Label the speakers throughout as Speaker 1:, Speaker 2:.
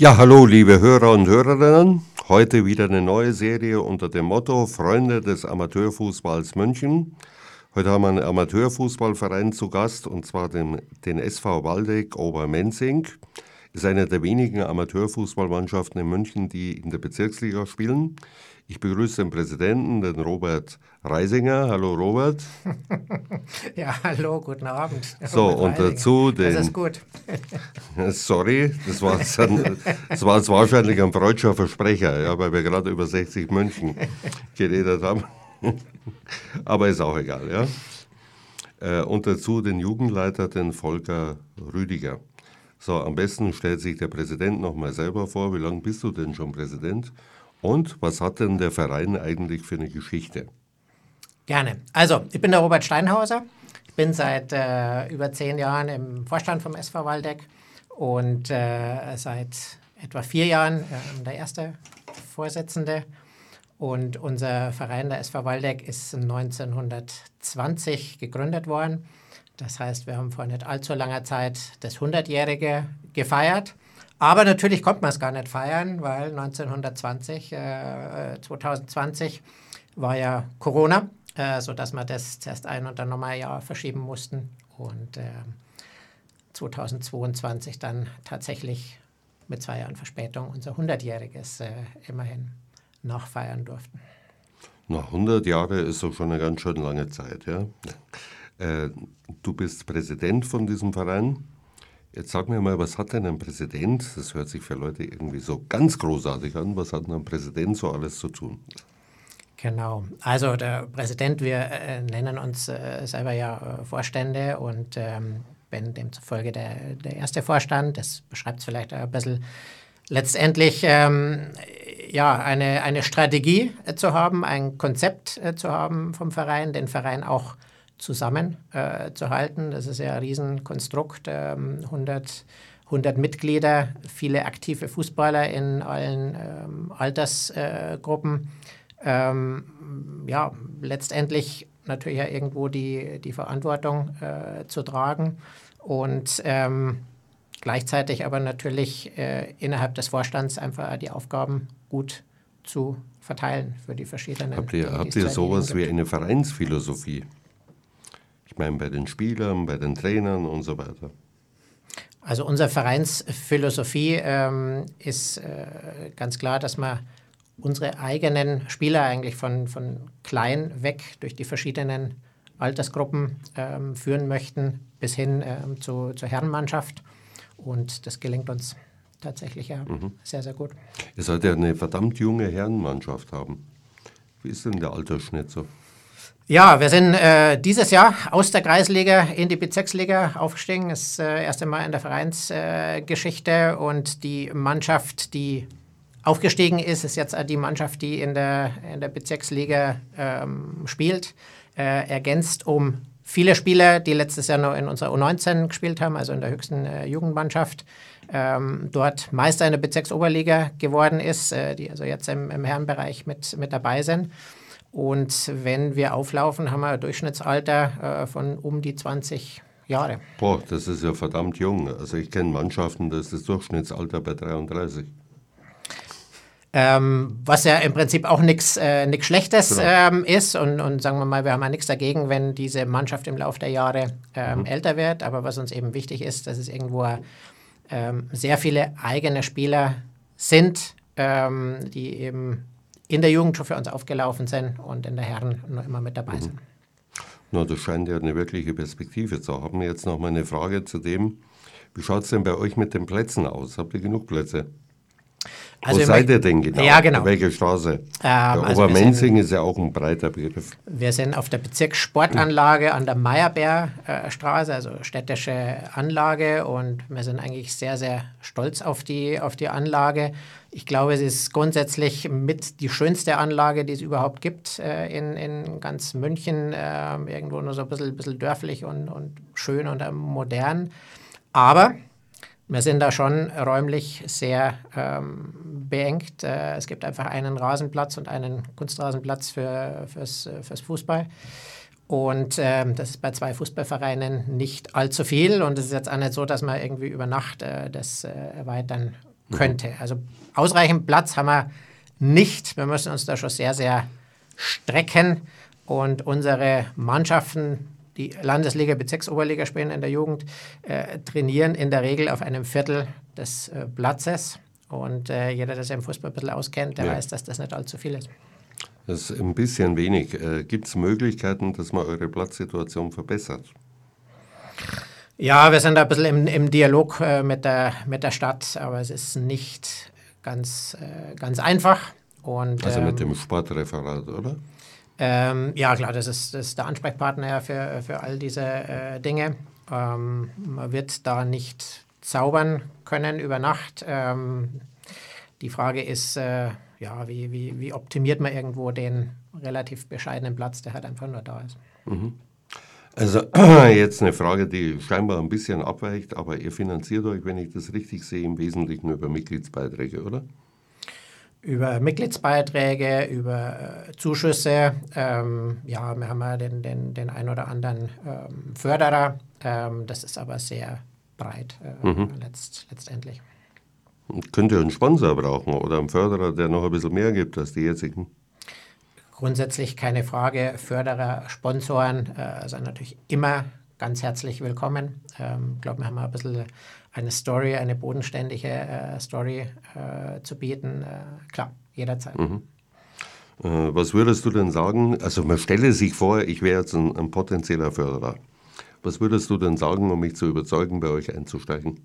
Speaker 1: Ja, hallo liebe Hörer und Hörerinnen. Heute wieder eine neue Serie unter dem Motto Freunde des Amateurfußballs München. Heute haben wir einen Amateurfußballverein zu Gast und zwar den, den SV Waldeck Obermenzing. Ist eine der wenigen Amateurfußballmannschaften in München, die in der Bezirksliga spielen. Ich begrüße den Präsidenten, den Robert Reisinger. Hallo Robert.
Speaker 2: ja, hallo, guten Abend.
Speaker 1: So, Robert und Reisinger. dazu den.
Speaker 2: Das ist gut.
Speaker 1: Sorry, das war, jetzt wahrscheinlich ein freudscher Versprecher, ja, weil wir gerade über 60 München geredet haben. Aber ist auch egal, ja. Äh, und dazu den Jugendleiter, den Volker Rüdiger. So, am besten stellt sich der Präsident noch mal selber vor. Wie lange bist du denn schon Präsident? Und was hat denn der Verein eigentlich für eine Geschichte?
Speaker 2: Gerne. Also, ich bin der Robert Steinhauser. Ich bin seit äh, über zehn Jahren im Vorstand vom SV Waldeck und äh, seit etwa vier Jahren äh, der erste Vorsitzende. Und unser Verein, der SV Waldeck, ist 1920 gegründet worden. Das heißt, wir haben vor nicht allzu langer Zeit das 100-jährige gefeiert. Aber natürlich konnte man es gar nicht feiern, weil 1920, äh, 2020 war ja Corona, äh, sodass wir das zuerst ein und dann nochmal ein Jahr verschieben mussten. Und äh, 2022 dann tatsächlich mit zwei Jahren Verspätung unser 100-jähriges äh, immerhin nachfeiern durften.
Speaker 1: Na, 100 Jahre ist doch schon eine ganz schön lange Zeit, ja. Äh, du bist Präsident von diesem Verein. Jetzt sag mir mal, was hat denn ein Präsident, das hört sich für Leute irgendwie so ganz großartig an, was hat denn ein Präsident so alles zu tun?
Speaker 2: Genau, also der Präsident, wir äh, nennen uns äh, selber ja äh, Vorstände und ähm, bin demzufolge der, der erste Vorstand, das beschreibt es vielleicht ein bisschen. Letztendlich ähm, ja, eine, eine Strategie äh, zu haben, ein Konzept äh, zu haben vom Verein, den Verein auch zusammenzuhalten. Äh, das ist ja ein Riesenkonstrukt, ähm, 100, 100 Mitglieder, viele aktive Fußballer in allen ähm, Altersgruppen. Ähm, ja, letztendlich natürlich ja irgendwo die, die Verantwortung äh, zu tragen und ähm, gleichzeitig aber natürlich äh, innerhalb des Vorstands einfach die Aufgaben gut zu verteilen für die verschiedenen.
Speaker 1: Habt ihr, habt ihr sowas wie eine Vereinsphilosophie? Meine, bei den Spielern, bei den Trainern und so weiter.
Speaker 2: Also unsere Vereinsphilosophie ähm, ist äh, ganz klar, dass wir unsere eigenen Spieler eigentlich von, von klein weg durch die verschiedenen Altersgruppen ähm, führen möchten, bis hin ähm, zu, zur Herrenmannschaft. Und das gelingt uns tatsächlich ja mhm. sehr, sehr gut.
Speaker 1: Ihr sollt ja eine verdammt junge Herrenmannschaft haben. Wie ist denn der Altersschnitt so?
Speaker 2: Ja, wir sind äh, dieses Jahr aus der Kreisliga in die Bezirksliga aufgestiegen. Das ist äh, erste Mal in der Vereinsgeschichte. Äh, und die Mannschaft, die aufgestiegen ist, ist jetzt die Mannschaft, die in der, in der Bezirksliga ähm, spielt. Äh, ergänzt um viele Spieler, die letztes Jahr noch in unserer U19 gespielt haben, also in der höchsten äh, Jugendmannschaft. Ähm, dort Meister in der Bezirksoberliga geworden ist, äh, die also jetzt im, im Herrenbereich mit, mit dabei sind. Und wenn wir auflaufen, haben wir ein Durchschnittsalter äh, von um die 20 Jahre.
Speaker 1: Boah, das ist ja verdammt jung. Also ich kenne Mannschaften, da ist das Durchschnittsalter bei 33.
Speaker 2: Ähm, was ja im Prinzip auch nichts äh, Schlechtes genau. ähm, ist. Und, und, sagen wir mal, wir haben ja nichts dagegen, wenn diese Mannschaft im Laufe der Jahre ähm, mhm. älter wird. Aber was uns eben wichtig ist, dass es irgendwo ähm, sehr viele eigene Spieler sind, ähm, die eben in der Jugend schon für uns aufgelaufen sind und in der Herren noch immer mit dabei mhm. sind.
Speaker 1: Na, das scheint ja eine wirkliche Perspektive zu haben. Jetzt noch mal eine Frage zu dem, wie schaut es denn bei euch mit den Plätzen aus? Habt ihr genug Plätze? Also Wo seid ihr denn genau?
Speaker 2: Ja, genau.
Speaker 1: Welche Straße? Ähm, der also Obermenzing ist ja auch ein breiter Begriff.
Speaker 2: Wir sind auf der Bezirkssportanlage an der Meyerbeerstraße, also städtische Anlage. Und wir sind eigentlich sehr, sehr stolz auf die, auf die Anlage. Ich glaube, es ist grundsätzlich mit die schönste Anlage, die es überhaupt gibt äh, in, in ganz München. Äh, irgendwo nur so ein bisschen, bisschen dörflich und, und schön und äh, modern. Aber wir sind da schon räumlich sehr ähm, beengt. Äh, es gibt einfach einen Rasenplatz und einen Kunstrasenplatz für, fürs, fürs Fußball. Und ähm, das ist bei zwei Fußballvereinen nicht allzu viel. Und es ist jetzt auch nicht so, dass man irgendwie über Nacht äh, das äh, erweitern könnte. Also ausreichend Platz haben wir nicht. Wir müssen uns da schon sehr, sehr strecken. Und unsere Mannschaften, die Landesliga, Bezirksoberliga spielen in der Jugend, äh, trainieren in der Regel auf einem Viertel des äh, Platzes. Und äh, jeder, der sich im Fußball ein bisschen auskennt, der ja. weiß, dass das nicht allzu viel ist.
Speaker 1: Das ist ein bisschen wenig. Äh, Gibt es Möglichkeiten, dass man eure Platzsituation verbessert?
Speaker 2: Ja, wir sind da ein bisschen im, im Dialog äh, mit, der, mit der Stadt, aber es ist nicht ganz, äh, ganz einfach. Und,
Speaker 1: also mit ähm, dem Sportreferat, oder?
Speaker 2: Ähm, ja, klar, das ist, das ist der Ansprechpartner für, für all diese äh, Dinge. Ähm, man wird da nicht zaubern können über Nacht. Ähm, die Frage ist, äh, ja, wie, wie, wie optimiert man irgendwo den relativ bescheidenen Platz, der halt einfach nur da ist. Mhm.
Speaker 1: Also jetzt eine Frage, die scheinbar ein bisschen abweicht, aber ihr finanziert euch, wenn ich das richtig sehe, im Wesentlichen über Mitgliedsbeiträge, oder?
Speaker 2: Über Mitgliedsbeiträge, über äh, Zuschüsse. Ähm, ja, wir haben ja den, den, den ein oder anderen ähm, Förderer. Ähm, das ist aber sehr breit äh, mhm. letzt, letztendlich.
Speaker 1: Könnt ihr einen Sponsor brauchen oder einen Förderer, der noch ein bisschen mehr gibt als die jetzigen?
Speaker 2: Grundsätzlich keine Frage. Förderer, Sponsoren äh, sind natürlich immer ganz herzlich willkommen. Ich ähm, glaube, wir haben ein bisschen eine Story, eine bodenständige äh, Story äh, zu bieten. Äh, klar, jederzeit. Mhm.
Speaker 1: Äh, was würdest du denn sagen? Also man stelle sich vor, ich wäre jetzt ein, ein, potenzieller Förderer. Was würdest du denn sagen, um mich zu überzeugen, bei euch einzusteigen?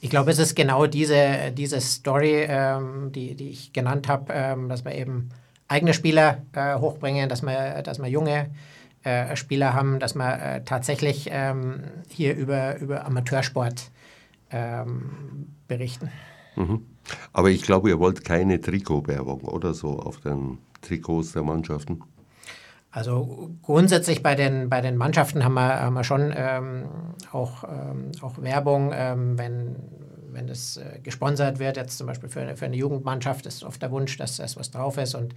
Speaker 2: Ich glaube, es ist genau diese, diese Story, ähm, die, die ich genannt habe, ähm, dass wir eben eigene Spieler äh, hochbringen, dass wir, dass wir junge äh, Spieler haben, dass wir äh, tatsächlich ähm, hier über, über Amateursport ähm, berichten.
Speaker 1: Mhm. Aber ich glaube, ihr wollt keine Trikotwerbung oder so auf den Trikots der Mannschaften.
Speaker 2: Also grundsätzlich bei den, bei den Mannschaften haben wir, haben wir schon ähm, auch, ähm, auch Werbung, ähm, wenn, wenn das äh, gesponsert wird, jetzt zum Beispiel für, für eine Jugendmannschaft, ist oft der Wunsch, dass das was drauf ist und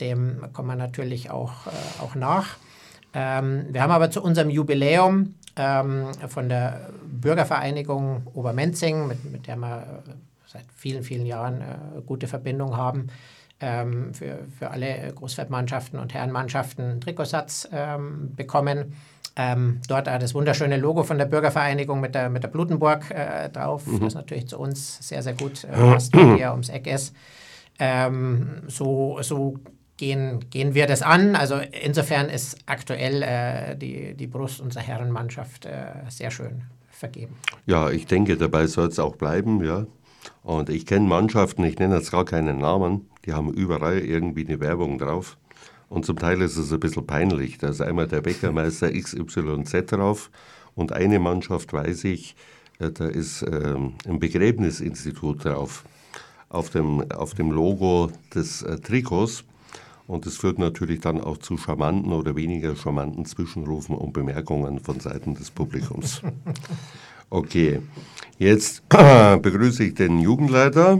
Speaker 2: dem kommen wir natürlich auch, äh, auch nach. Ähm, wir haben aber zu unserem Jubiläum ähm, von der Bürgervereinigung Obermenzing, mit, mit der wir äh, seit vielen, vielen Jahren äh, gute Verbindung haben, ähm, für, für alle Großfeldmannschaften und Herrenmannschaften einen Trikotsatz ähm, bekommen. Ähm, dort das wunderschöne Logo von der Bürgervereinigung mit der, mit der Blutenburg äh, drauf, mhm. das natürlich zu uns sehr, sehr gut äh, passt, weil hier ums Eck ist. Ähm, so, so gehen, gehen wir das an. Also insofern ist aktuell äh, die, die Brust unserer Herrenmannschaft äh, sehr schön vergeben.
Speaker 1: Ja, ich denke, dabei soll es auch bleiben, ja. Und ich kenne Mannschaften, ich nenne jetzt gar keinen Namen, die haben überall irgendwie eine Werbung drauf. Und zum Teil ist es ein bisschen peinlich. Da ist einmal der Bäckermeister XYZ drauf und eine Mannschaft weiß ich, äh, da ist ähm, ein Begräbnisinstitut drauf auf dem, auf dem Logo des äh, Trikots. Und es führt natürlich dann auch zu charmanten oder weniger charmanten Zwischenrufen und Bemerkungen von Seiten des Publikums. Okay, jetzt begrüße ich den Jugendleiter,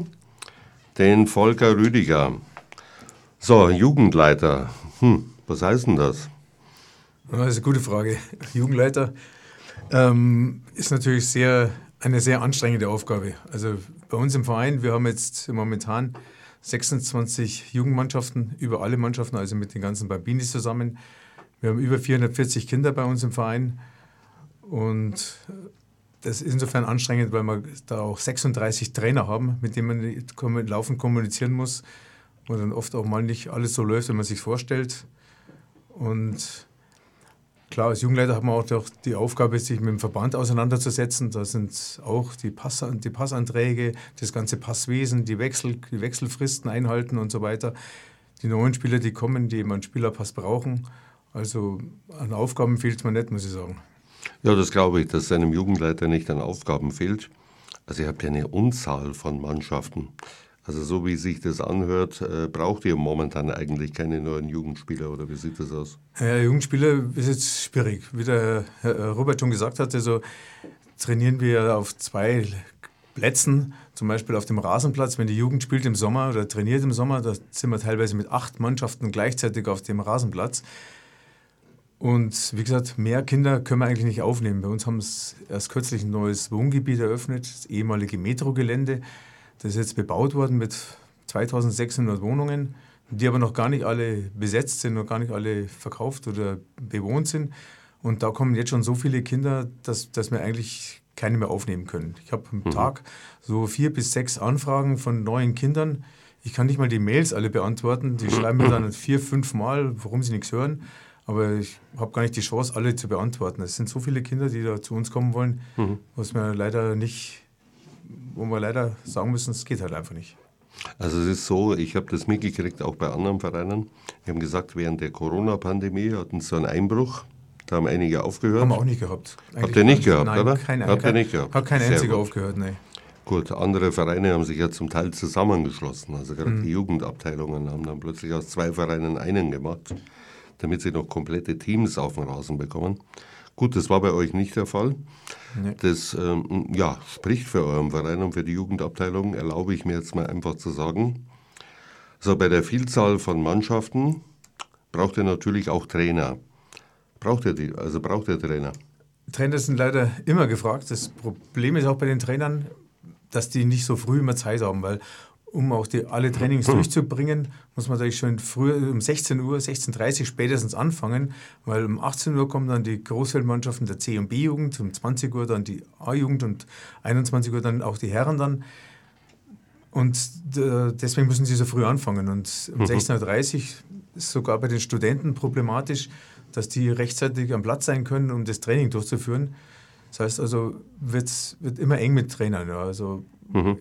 Speaker 1: den Volker Rüdiger. So, Jugendleiter, hm, was heißt denn das?
Speaker 3: Das ist eine gute Frage. Jugendleiter ähm, ist natürlich sehr, eine sehr anstrengende Aufgabe. Also bei uns im Verein, wir haben jetzt momentan 26 Jugendmannschaften, über alle Mannschaften, also mit den ganzen Bambinis zusammen. Wir haben über 440 Kinder bei uns im Verein und das ist insofern anstrengend, weil wir da auch 36 Trainer haben, mit denen man laufend kommunizieren muss und dann oft auch mal nicht alles so läuft, wie man sich vorstellt. Und Klar, als Jugendleiter hat man auch die Aufgabe, sich mit dem Verband auseinanderzusetzen. Da sind auch die, Pass, die Passanträge, das ganze Passwesen, die, Wechsel, die Wechselfristen einhalten und so weiter. Die neuen Spieler, die kommen, die immer einen Spielerpass brauchen. Also an Aufgaben fehlt es mir nicht, muss ich sagen.
Speaker 1: Ja, das glaube ich, dass einem Jugendleiter nicht an Aufgaben fehlt. Also ihr habt ja eine Unzahl von Mannschaften. Also so wie sich das anhört, äh, braucht ihr momentan eigentlich keine neuen Jugendspieler oder wie sieht das aus?
Speaker 3: Ja, Jugendspieler ist jetzt schwierig. Wie der Herr Robert schon gesagt hat, also trainieren wir auf zwei Plätzen, zum Beispiel auf dem Rasenplatz, wenn die Jugend spielt im Sommer oder trainiert im Sommer, da sind wir teilweise mit acht Mannschaften gleichzeitig auf dem Rasenplatz. Und wie gesagt, mehr Kinder können wir eigentlich nicht aufnehmen. Bei uns haben es erst kürzlich ein neues Wohngebiet eröffnet, das ehemalige Metrogelände. Das ist jetzt bebaut worden mit 2600 Wohnungen, die aber noch gar nicht alle besetzt sind, noch gar nicht alle verkauft oder bewohnt sind. Und da kommen jetzt schon so viele Kinder, dass, dass wir eigentlich keine mehr aufnehmen können. Ich habe am mhm. Tag so vier bis sechs Anfragen von neuen Kindern. Ich kann nicht mal die Mails alle beantworten. Die schreiben mir dann vier, fünf Mal, warum sie nichts hören. Aber ich habe gar nicht die Chance, alle zu beantworten. Es sind so viele Kinder, die da zu uns kommen wollen, mhm. was wir leider nicht, wo wir leider sagen müssen, es geht halt einfach nicht.
Speaker 1: Also es ist so, ich habe das mitgekriegt, auch bei anderen Vereinen. Wir haben gesagt, während der Corona-Pandemie hatten sie so einen Einbruch. Da haben einige aufgehört.
Speaker 3: Haben wir auch nicht gehabt.
Speaker 1: Eigentlich Habt ihr nicht gehabt,
Speaker 3: nein,
Speaker 1: oder?
Speaker 3: Kein, Habt ihr nicht gehabt? Hat kein einziger aufgehört, nein.
Speaker 1: Gut, andere Vereine haben sich ja zum Teil zusammengeschlossen. Also gerade mhm. die Jugendabteilungen haben dann plötzlich aus zwei Vereinen einen gemacht damit sie noch komplette Teams auf den Rasen bekommen. Gut, das war bei euch nicht der Fall. Nee. Das ähm, ja, spricht für euren Verein und für die Jugendabteilung, erlaube ich mir jetzt mal einfach zu sagen. So, bei der Vielzahl von Mannschaften braucht ihr natürlich auch Trainer. Braucht ihr die, also braucht ihr Trainer?
Speaker 3: Trainer sind leider immer gefragt. Das Problem ist auch bei den Trainern, dass die nicht so früh immer Zeit haben, weil um auch die, alle Trainings durchzubringen, muss man natürlich schon früher um 16 Uhr, 16.30 Uhr spätestens anfangen, weil um 18 Uhr kommen dann die Großfeldmannschaften der C- und B-Jugend, um 20 Uhr dann die A-Jugend und 21 Uhr dann auch die Herren dann. Und äh, deswegen müssen sie so früh anfangen. Und um mhm. 16.30 Uhr ist sogar bei den Studenten problematisch, dass die rechtzeitig am Platz sein können, um das Training durchzuführen. Das heißt also, wird immer eng mit Trainern. Ja. Also Mhm.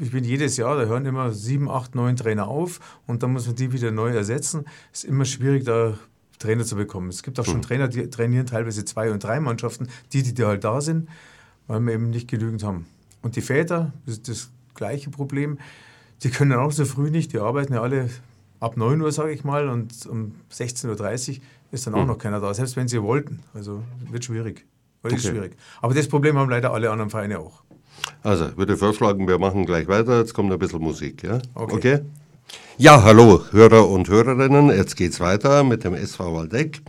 Speaker 3: Ich bin jedes Jahr, da hören immer sieben, acht, neun Trainer auf und dann muss man die wieder neu ersetzen. Es ist immer schwierig, da Trainer zu bekommen. Es gibt auch schon mhm. Trainer, die trainieren teilweise zwei und drei Mannschaften, die, die da halt da sind, weil wir eben nicht genügend haben. Und die Väter, das ist das gleiche Problem, die können auch so früh nicht, die arbeiten ja alle ab 9 Uhr, sage ich mal, und um 16.30 Uhr ist dann auch mhm. noch keiner da, selbst wenn sie wollten. Also wird schwierig. Wird okay. schwierig. Aber das Problem haben leider alle anderen Vereine auch.
Speaker 1: Also, würde vorschlagen, wir machen gleich weiter. Jetzt kommt ein bisschen Musik, ja? Okay. okay? Ja, hallo, Hörer und Hörerinnen. Jetzt geht's weiter mit dem SV Waldeck.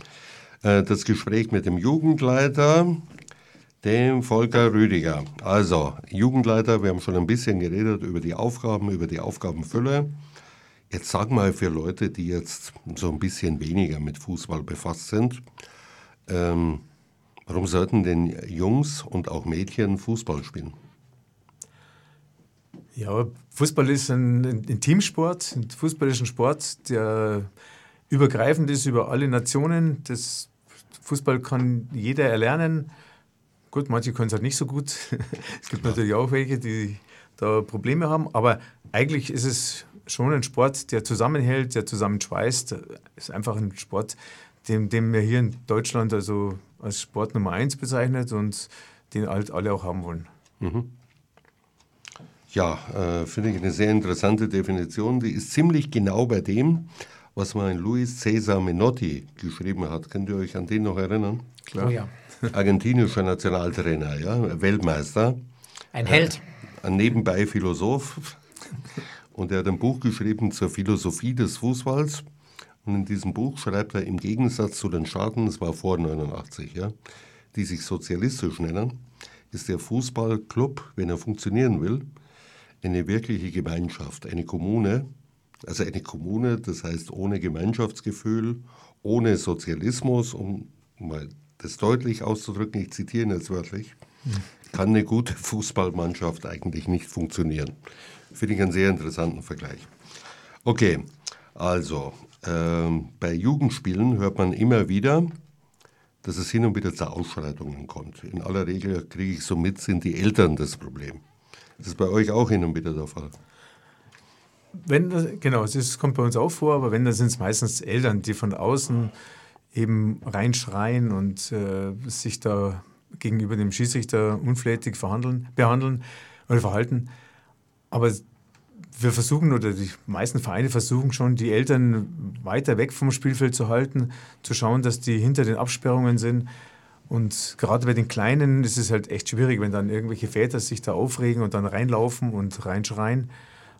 Speaker 1: Äh, das Gespräch mit dem Jugendleiter, dem Volker Rüdiger. Also, Jugendleiter, wir haben schon ein bisschen geredet über die Aufgaben, über die Aufgabenfülle. Jetzt sag mal für Leute, die jetzt so ein bisschen weniger mit Fußball befasst sind, ähm, warum sollten denn Jungs und auch Mädchen Fußball spielen?
Speaker 3: Ja, Fußball ist ein, ein Teamsport, ein Fußball ist ein Sport, der übergreifend ist über alle Nationen. Das Fußball kann jeder erlernen. Gut, manche können es halt nicht so gut. es gibt ja. natürlich auch welche, die da Probleme haben. Aber eigentlich ist es schon ein Sport, der zusammenhält, der zusammenschweißt. Es ist einfach ein Sport, den, den wir hier in Deutschland also als Sport Nummer eins bezeichnet und den halt alle auch haben wollen. Mhm.
Speaker 1: Ja, äh, finde ich eine sehr interessante Definition. Die ist ziemlich genau bei dem, was mein Luis Cesar Menotti geschrieben hat. Könnt ihr euch an den noch erinnern?
Speaker 2: Klar. Oh ja.
Speaker 1: Argentinischer Nationaltrainer, ja, Weltmeister.
Speaker 2: Ein Held.
Speaker 1: Äh, ein nebenbei Philosoph. Und er hat ein Buch geschrieben zur Philosophie des Fußballs. Und in diesem Buch schreibt er im Gegensatz zu den Staaten, das war vor 89, ja, die sich sozialistisch nennen, ist der Fußballclub, wenn er funktionieren will, eine wirkliche Gemeinschaft, eine Kommune, also eine Kommune, das heißt ohne Gemeinschaftsgefühl, ohne Sozialismus, um mal das deutlich auszudrücken, ich zitiere jetzt wörtlich, kann eine gute Fußballmannschaft eigentlich nicht funktionieren. Finde ich einen sehr interessanten Vergleich. Okay, also ähm, bei Jugendspielen hört man immer wieder, dass es hin und wieder zu Ausschreitungen kommt. In aller Regel kriege ich so mit, sind die Eltern das Problem. Das ist bei euch auch hin und wieder der Fall.
Speaker 3: Wenn das, genau, es kommt bei uns auch vor, aber wenn, dann sind es meistens Eltern, die von außen eben reinschreien und äh, sich da gegenüber dem Schiedsrichter unflätig verhandeln, behandeln oder verhalten. Aber wir versuchen, oder die meisten Vereine versuchen schon, die Eltern weiter weg vom Spielfeld zu halten, zu schauen, dass die hinter den Absperrungen sind und gerade bei den Kleinen ist es halt echt schwierig, wenn dann irgendwelche Väter sich da aufregen und dann reinlaufen und reinschreien.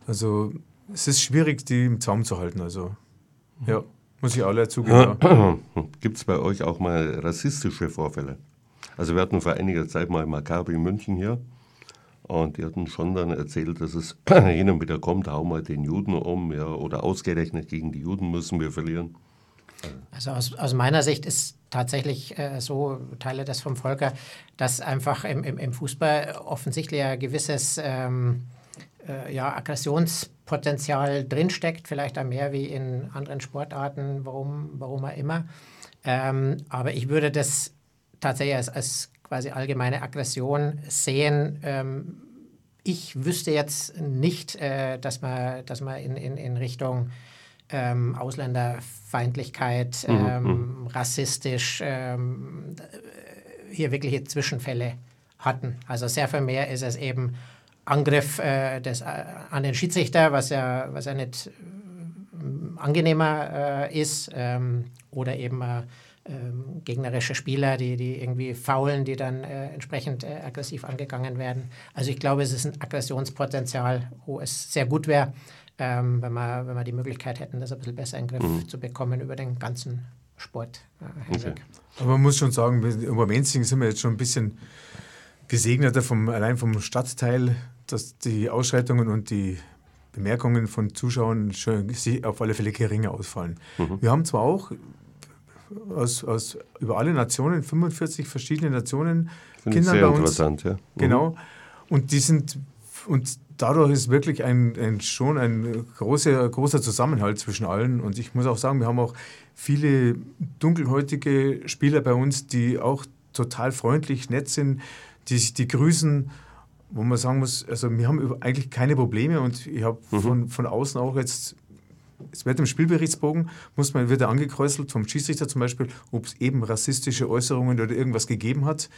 Speaker 3: Also es ist schwierig, die im Zaum zu halten. Also ja. Muss ich alle zugeben.
Speaker 1: Gibt es bei euch auch mal rassistische Vorfälle? Also wir hatten vor einiger Zeit mal Maccabi München hier und die hatten schon dann erzählt, dass es hin und wieder kommt, hau mal den Juden um, ja, oder ausgerechnet gegen die Juden müssen wir verlieren.
Speaker 2: Also aus, aus meiner Sicht ist tatsächlich äh, so, teile das vom Volker, dass einfach im, im, im Fußball offensichtlich ein gewisses ähm, äh, ja, Aggressionspotenzial drinsteckt, vielleicht auch mehr wie in anderen Sportarten, warum, warum auch immer. Ähm, aber ich würde das tatsächlich als, als quasi allgemeine Aggression sehen. Ähm, ich wüsste jetzt nicht, äh, dass man, dass man in, in, in Richtung ähm, Ausländerfeindlichkeit, mhm, ähm, mhm. rassistisch ähm, hier wirkliche Zwischenfälle hatten. Also sehr viel mehr ist es eben Angriff äh, des, äh, an den Schiedsrichter, was ja, was ja nicht äh, angenehmer äh, ist, ähm, oder eben äh, ähm, gegnerische Spieler, die, die irgendwie faulen, die dann äh, entsprechend äh, aggressiv angegangen werden. Also ich glaube, es ist ein Aggressionspotenzial, wo es sehr gut wäre, ähm, wenn, wir, wenn wir die Möglichkeit hätten, das ein bisschen besser in den Griff mhm. zu bekommen über den ganzen Sport äh. Okay.
Speaker 3: Aber man muss schon sagen, über Menzing sind wir jetzt schon ein bisschen gesegneter vom, allein vom Stadtteil, dass die Ausschreitungen und die Bemerkungen von Zuschauern schon auf alle Fälle geringer ausfallen. Mhm. Wir haben zwar auch aus, aus über alle Nationen, 45 verschiedene Nationen,
Speaker 1: Finde Kinder sehr bei uns. interessant, ja. Mhm.
Speaker 3: Genau. Und die sind und dadurch ist wirklich ein, ein, schon ein großer, großer Zusammenhalt zwischen allen. Und ich muss auch sagen, wir haben auch viele dunkelhäutige Spieler bei uns, die auch total freundlich, nett sind, die sich die grüßen, wo man sagen muss, also wir haben eigentlich keine Probleme und ich habe mhm. von, von außen auch jetzt es wird im Spielberichtsbogen, muss man, wird er angekräuselt vom Schiedsrichter zum Beispiel, ob es eben rassistische Äußerungen oder irgendwas gegeben hat.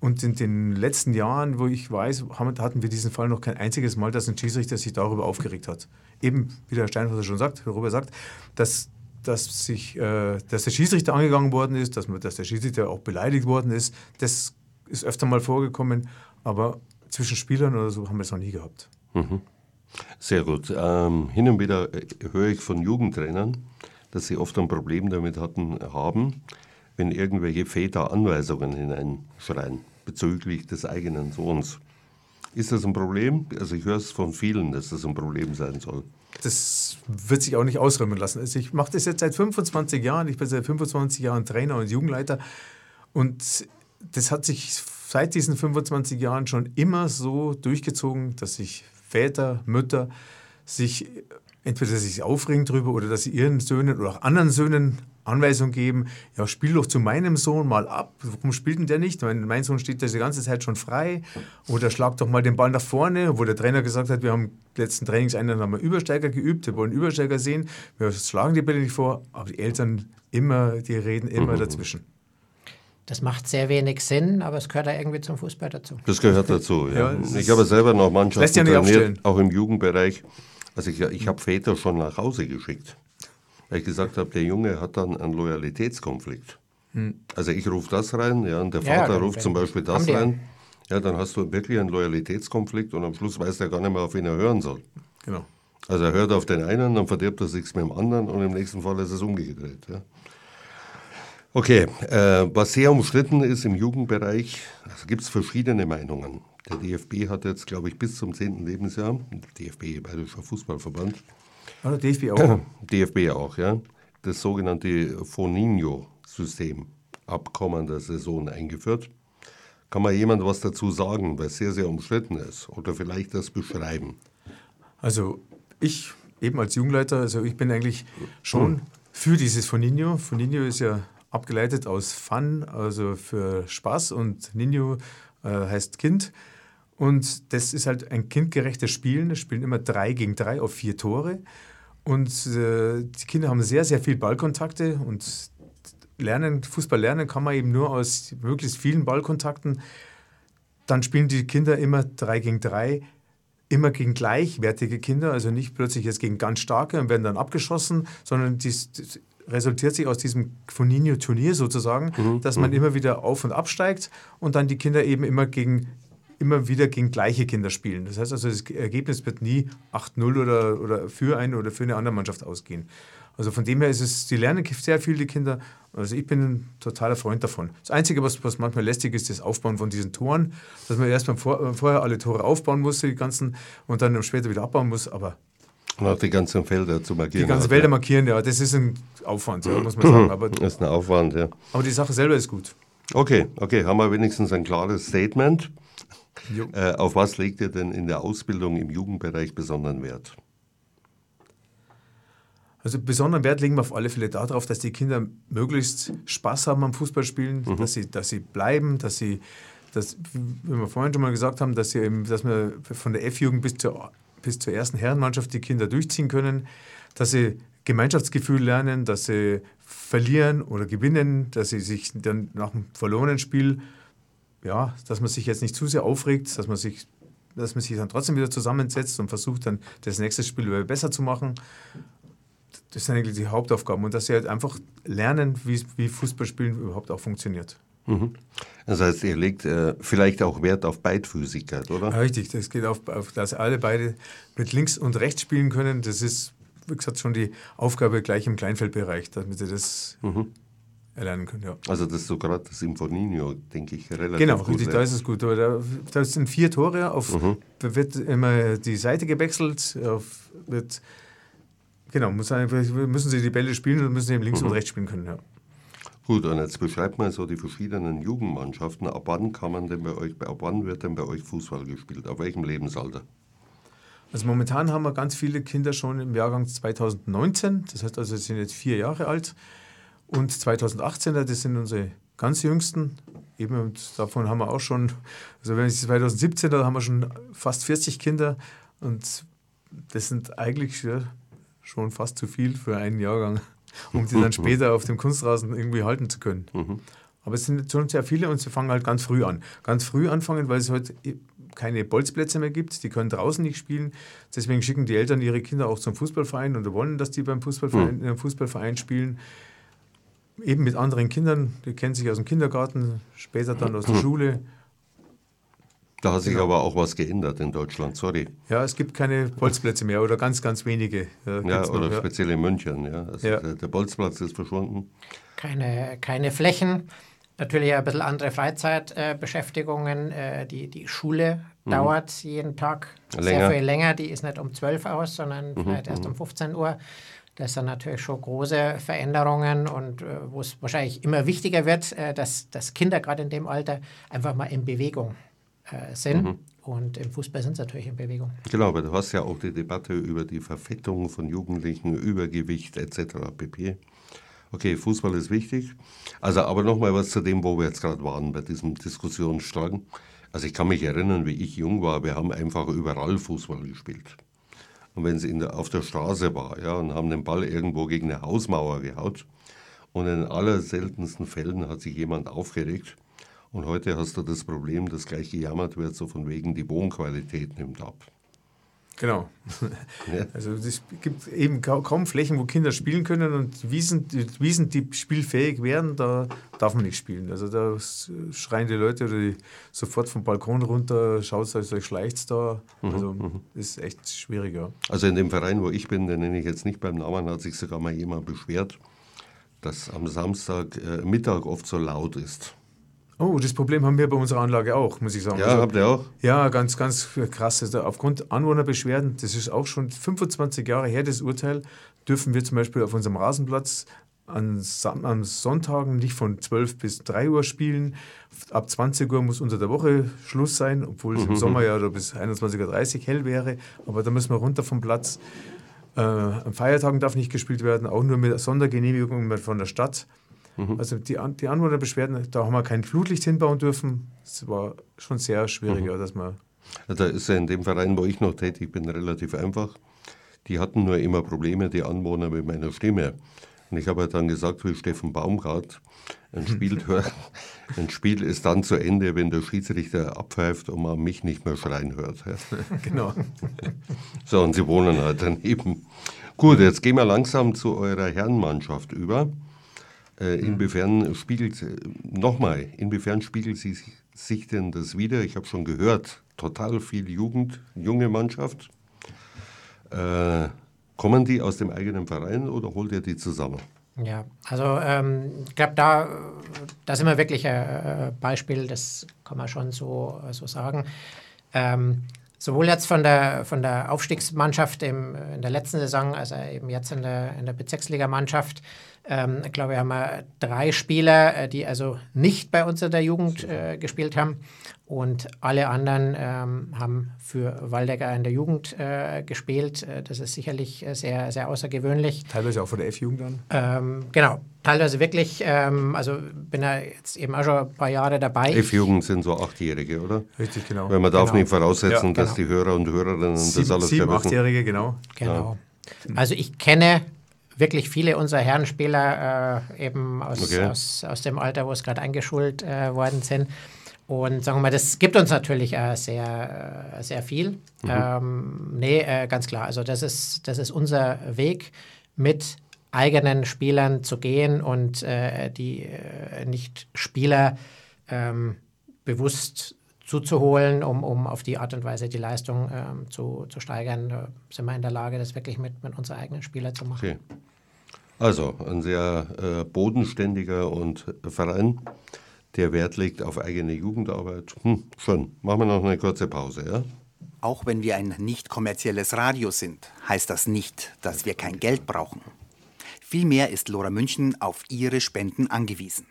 Speaker 3: Und in den letzten Jahren, wo ich weiß, hatten wir diesen Fall noch kein einziges Mal, dass ein Schiedsrichter sich darüber aufgeregt hat. Eben, wie der Steinhauser schon sagt, darüber sagt, dass, dass, sich, äh, dass der Schiedsrichter angegangen worden ist, dass, man, dass der Schiedsrichter auch beleidigt worden ist. Das ist öfter mal vorgekommen, aber zwischen Spielern oder so haben wir es noch nie gehabt.
Speaker 1: Mhm. Sehr gut. Ähm, hin und wieder äh, höre ich von Jugendtrainern, dass sie oft ein Problem damit hatten, haben, wenn irgendwelche Väter Anweisungen hineinschreien bezüglich des eigenen Sohns. Ist das ein Problem? Also ich höre es von vielen, dass das ein Problem sein soll.
Speaker 3: Das wird sich auch nicht ausräumen lassen. Also ich mache das jetzt seit 25 Jahren. Ich bin seit 25 Jahren Trainer und Jugendleiter. Und das hat sich seit diesen 25 Jahren schon immer so durchgezogen, dass ich Väter, Mütter sich entweder sich aufregen drüber oder dass sie ihren Söhnen oder auch anderen Söhnen Anweisungen geben, ja, spiel doch zu meinem Sohn mal ab. Warum spielt denn der nicht? Mein, mein Sohn steht die ganze Zeit schon frei. Oder schlag doch mal den Ball nach vorne, wo der Trainer gesagt hat, wir haben letzten Trainingseinheiten haben wir Übersteiger geübt, wir wollen Übersteiger sehen. Wir schlagen die Bälle nicht vor, aber die Eltern immer, die reden immer mhm. dazwischen.
Speaker 2: Das macht sehr wenig Sinn, aber es gehört ja irgendwie zum Fußball dazu.
Speaker 1: Das gehört dazu, ja. ja ich habe selber noch Mannschaften ja trainiert, auch im Jugendbereich. Also ich, ich habe Väter schon nach Hause geschickt, weil ich gesagt habe, der Junge hat dann einen Loyalitätskonflikt. Hm. Also ich rufe das rein, ja, und der Vater ja, ruft zum Beispiel das rein. Ja, dann hast du wirklich einen Loyalitätskonflikt und am Schluss weiß der gar nicht mehr, auf wen er hören soll.
Speaker 3: Genau.
Speaker 1: Also er hört auf den einen, dann verdirbt er sich mit dem anderen und im nächsten Fall ist es umgedreht. Ja. Okay, äh, was sehr umstritten ist im Jugendbereich, also gibt es verschiedene Meinungen. Der DFB hat jetzt, glaube ich, bis zum 10. Lebensjahr, DFB, Bayerischer Fußballverband.
Speaker 3: Ah, DFB auch?
Speaker 1: DFB auch, ja. Das sogenannte Foninho-System ab kommender Saison eingeführt. Kann mal jemand was dazu sagen, weil es sehr, sehr umstritten ist? Oder vielleicht das beschreiben?
Speaker 3: Also ich eben als Jugendleiter, also ich bin eigentlich schon für dieses Foninho. Foninho ist ja abgeleitet aus Fun, also für Spaß und Nino äh, heißt Kind. Und das ist halt ein kindgerechtes Spielen. Es spielen immer drei gegen drei auf vier Tore. Und äh, die Kinder haben sehr, sehr viel Ballkontakte und lernen, Fußball lernen kann man eben nur aus möglichst vielen Ballkontakten. Dann spielen die Kinder immer drei gegen drei, immer gegen gleichwertige Kinder, also nicht plötzlich jetzt gegen ganz starke und werden dann abgeschossen, sondern die, resultiert sich aus diesem Foninho-Turnier sozusagen, mhm. dass man mhm. immer wieder auf- und absteigt und dann die Kinder eben immer gegen immer wieder gegen gleiche Kinder spielen. Das heißt also, das Ergebnis wird nie 8-0 oder, oder für eine oder für eine andere Mannschaft ausgehen. Also von dem her ist es, die lernen sehr viel, die Kinder. Also ich bin ein totaler Freund davon. Das Einzige, was, was manchmal lästig ist, das Aufbauen von diesen Toren, dass man erstmal vor, vorher alle Tore aufbauen muss, die ganzen, und dann später wieder abbauen muss, aber
Speaker 1: und auch die ganzen Felder zu markieren.
Speaker 3: Die ganzen Felder markieren, ja, das ist ein Aufwand, ja, muss man sagen. Aber,
Speaker 1: das ist ein Aufwand, ja.
Speaker 3: Aber die Sache selber ist gut.
Speaker 1: Okay, okay, haben wir wenigstens ein klares Statement. Äh, auf was legt ihr denn in der Ausbildung im Jugendbereich besonderen Wert?
Speaker 3: Also besonderen Wert legen wir auf alle Fälle darauf, dass die Kinder möglichst Spaß haben am Fußballspielen, mhm. dass, sie, dass sie bleiben, dass sie, dass, wie wir vorhin schon mal gesagt haben, dass, sie eben, dass wir von der F-Jugend bis zur, bis zur ersten Herrenmannschaft die Kinder durchziehen können, dass sie Gemeinschaftsgefühl lernen, dass sie verlieren oder gewinnen, dass sie sich dann nach dem verlorenen Spiel, ja, dass man sich jetzt nicht zu sehr aufregt, dass man sich dass man sich dann trotzdem wieder zusammensetzt und versucht dann das nächste Spiel besser zu machen das sind eigentlich die Hauptaufgaben und dass sie halt einfach lernen, wie, wie Fußballspielen überhaupt auch funktioniert.
Speaker 1: Mhm. Das heißt, ihr legt äh, vielleicht auch Wert auf Beidfüßigkeit, oder?
Speaker 3: Richtig, das geht auf, auf, dass alle beide mit links und rechts spielen können. Das ist, wie gesagt, schon die Aufgabe gleich im Kleinfeldbereich, damit sie das mhm. Erlernen können. Ja.
Speaker 1: Also das ist so gerade das Sinfoninio, denke ich, relativ
Speaker 3: genau,
Speaker 1: gut.
Speaker 3: Genau, richtig, da ist es gut. Da, da sind vier Tore, auf, mhm. da wird immer die Seite gewechselt, auf, wird Genau, müssen sie die Bälle spielen und müssen sie eben links mhm. und rechts spielen können. Ja.
Speaker 1: Gut, und jetzt beschreibt mal so die verschiedenen Jugendmannschaften. Ab wann kann man denn bei euch, ab wann wird denn bei euch Fußball gespielt? Auf welchem Lebensalter?
Speaker 3: Also momentan haben wir ganz viele Kinder schon im Jahrgang 2019, das heißt also, sie sind jetzt vier Jahre alt. Und 2018, das sind unsere ganz jüngsten. Eben, und davon haben wir auch schon, also wenn ich 2017, da haben wir schon fast 40 Kinder. Und das sind eigentlich schon fast zu viel für einen Jahrgang, um die dann später auf dem Kunstrasen irgendwie halten zu können. Mhm. Aber es sind schon sehr viele und sie fangen halt ganz früh an. Ganz früh anfangen, weil es heute halt keine Bolzplätze mehr gibt, die können draußen nicht spielen. Deswegen schicken die Eltern ihre Kinder auch zum Fußballverein und wollen, dass die beim Fußballverein, mhm. Fußballverein spielen. Eben mit anderen Kindern, die kennen sich aus dem Kindergarten, später dann aus der mhm. Schule.
Speaker 1: Da hat sich genau. aber auch was geändert in Deutschland, sorry.
Speaker 3: Ja, es gibt keine Bolzplätze mehr oder ganz, ganz wenige.
Speaker 1: Ja, ja oder noch, speziell ja. in München. Ja. Also ja. Der, Bolzplatz ist verschwunden.
Speaker 2: Keine, keine Flächen, natürlich ein bisschen andere Freizeitbeschäftigungen. Äh, die, die Schule mhm. dauert jeden Tag länger. sehr viel länger. Die ist nicht um 12 Uhr aus, sondern mhm. vielleicht erst um 15 mhm. Uhr. Das sind natürlich schon große Veränderungen und äh, wo es wahrscheinlich immer wichtiger wird, äh, dass, dass Kinder gerade in dem Alter einfach mal in Bewegung äh, sind. Mhm. Und im Fußball sind sie natürlich in Bewegung.
Speaker 1: Genau, aber du hast ja auch die Debatte über die Verfettung von Jugendlichen, Übergewicht etc. pp. Okay, Fußball ist wichtig. Also, aber nochmal was zu dem, wo wir jetzt gerade waren, bei diesem Diskussionsstrang. Also, ich kann mich erinnern, wie ich jung war, wir haben einfach überall Fußball gespielt. Und wenn es der, auf der Straße war, ja, und haben den Ball irgendwo gegen eine Hausmauer gehaut, und in allerseltensten Fällen hat sich jemand aufgeregt, und heute hast du das Problem, dass gleich gejammert wird, so von wegen die Wohnqualität nimmt ab.
Speaker 3: Genau. Ja. Also es gibt eben kaum Flächen, wo Kinder spielen können und Wiesen, Wiesen, die spielfähig wären, da darf man nicht spielen. Also da schreien die Leute die sofort vom Balkon runter, schaut euch, euch schleicht da. Mhm, also mhm. ist echt schwieriger.
Speaker 1: Also in dem Verein, wo ich bin, den nenne ich jetzt nicht beim Namen, hat sich sogar mal jemand beschwert, dass am Samstag äh, Mittag oft so laut ist.
Speaker 3: Oh, das Problem haben wir bei unserer Anlage auch, muss ich sagen.
Speaker 1: Ja, also, habt ihr auch?
Speaker 3: Ja, ganz, ganz krass. Also aufgrund Anwohnerbeschwerden, das ist auch schon 25 Jahre her, das Urteil, dürfen wir zum Beispiel auf unserem Rasenplatz an, an Sonntagen nicht von 12 bis 3 Uhr spielen. Ab 20 Uhr muss unter der Woche Schluss sein, obwohl es mhm. im Sommer ja bis 21.30 Uhr hell wäre. Aber da müssen wir runter vom Platz. Äh, an Feiertagen darf nicht gespielt werden, auch nur mit Sondergenehmigung von der Stadt. Mhm. Also die, die Anwohnerbeschwerden, da haben wir kein Flutlicht hinbauen dürfen. Das war schon sehr schwieriger, mhm. dass man.
Speaker 1: Da ist ja in dem Verein, wo ich noch tätig bin, relativ einfach. Die hatten nur immer Probleme, die Anwohner mit meiner Stimme. Und ich habe dann gesagt, wie Steffen Baumgart, ein Spiel, ein Spiel ist dann zu Ende, wenn der Schiedsrichter abpfeift und man mich nicht mehr schreien hört.
Speaker 3: Genau.
Speaker 1: So, und sie wohnen halt daneben. Gut, jetzt gehen wir langsam zu eurer Herrenmannschaft über. Äh, inwiefern spiegelt, nochmal, inwiefern spiegelt sie sich denn das wieder? Ich habe schon gehört, total viel Jugend, junge Mannschaft. Äh, Kommen die aus dem eigenen Verein oder holt ihr die zusammen?
Speaker 2: Ja, also ähm, ich glaube, da, da sind wir wirklich ein äh, Beispiel, das kann man schon so, so sagen. Ähm, sowohl jetzt von der, von der Aufstiegsmannschaft im, in der letzten Saison, als eben jetzt in der, in der Bezirksligamannschaft, ähm, ich glaube, wir haben drei Spieler, äh, die also nicht bei uns in der Jugend äh, gespielt haben. Und alle anderen ähm, haben für Waldecker in der Jugend äh, gespielt. Äh, das ist sicherlich äh, sehr, sehr außergewöhnlich.
Speaker 3: Teilweise auch von der F-Jugend dann?
Speaker 2: Ähm, genau, teilweise wirklich. Ähm, also bin ja jetzt eben auch schon ein paar Jahre dabei.
Speaker 1: F-Jugend sind so Achtjährige, oder?
Speaker 3: Richtig, genau.
Speaker 1: Weil man darf
Speaker 2: Genau.
Speaker 1: nicht voraussetzen,
Speaker 3: Ja,
Speaker 1: dass
Speaker 2: genau.
Speaker 1: die Hörer und Hörerinnen das
Speaker 3: Sieben,
Speaker 1: alles
Speaker 3: sieben
Speaker 1: wissen.
Speaker 3: Achtjährige, genau.
Speaker 2: Genau. Also ich kenne wirklich viele unserer Herrenspieler äh, eben aus,
Speaker 1: Okay.
Speaker 2: aus, aus dem Alter, wo es gerade eingeschult äh, worden sind. Und sagen wir mal, das gibt uns natürlich äh, sehr, äh, sehr viel. Ähm, nee, äh, ganz klar. Also das ist, das ist unser Weg, mit eigenen Spielern zu gehen und äh, die äh, Nicht-Spieler ähm, bewusst zuzuholen, um, um auf die Art und Weise die Leistung ähm, zu, zu steigern. Da sind wir in der Lage, das wirklich mit, mit unseren eigenen Spielern zu machen.
Speaker 1: Okay. Also ein sehr bodenständiger und Verein, der Wert legt auf eigene Jugendarbeit. Hm, schön. Machen wir noch eine kurze Pause, ja?
Speaker 4: Auch wenn wir ein nicht kommerzielles Radio sind, heißt das nicht, dass wir kein Geld brauchen. Vielmehr ist Lora München auf Ihre Spenden angewiesen.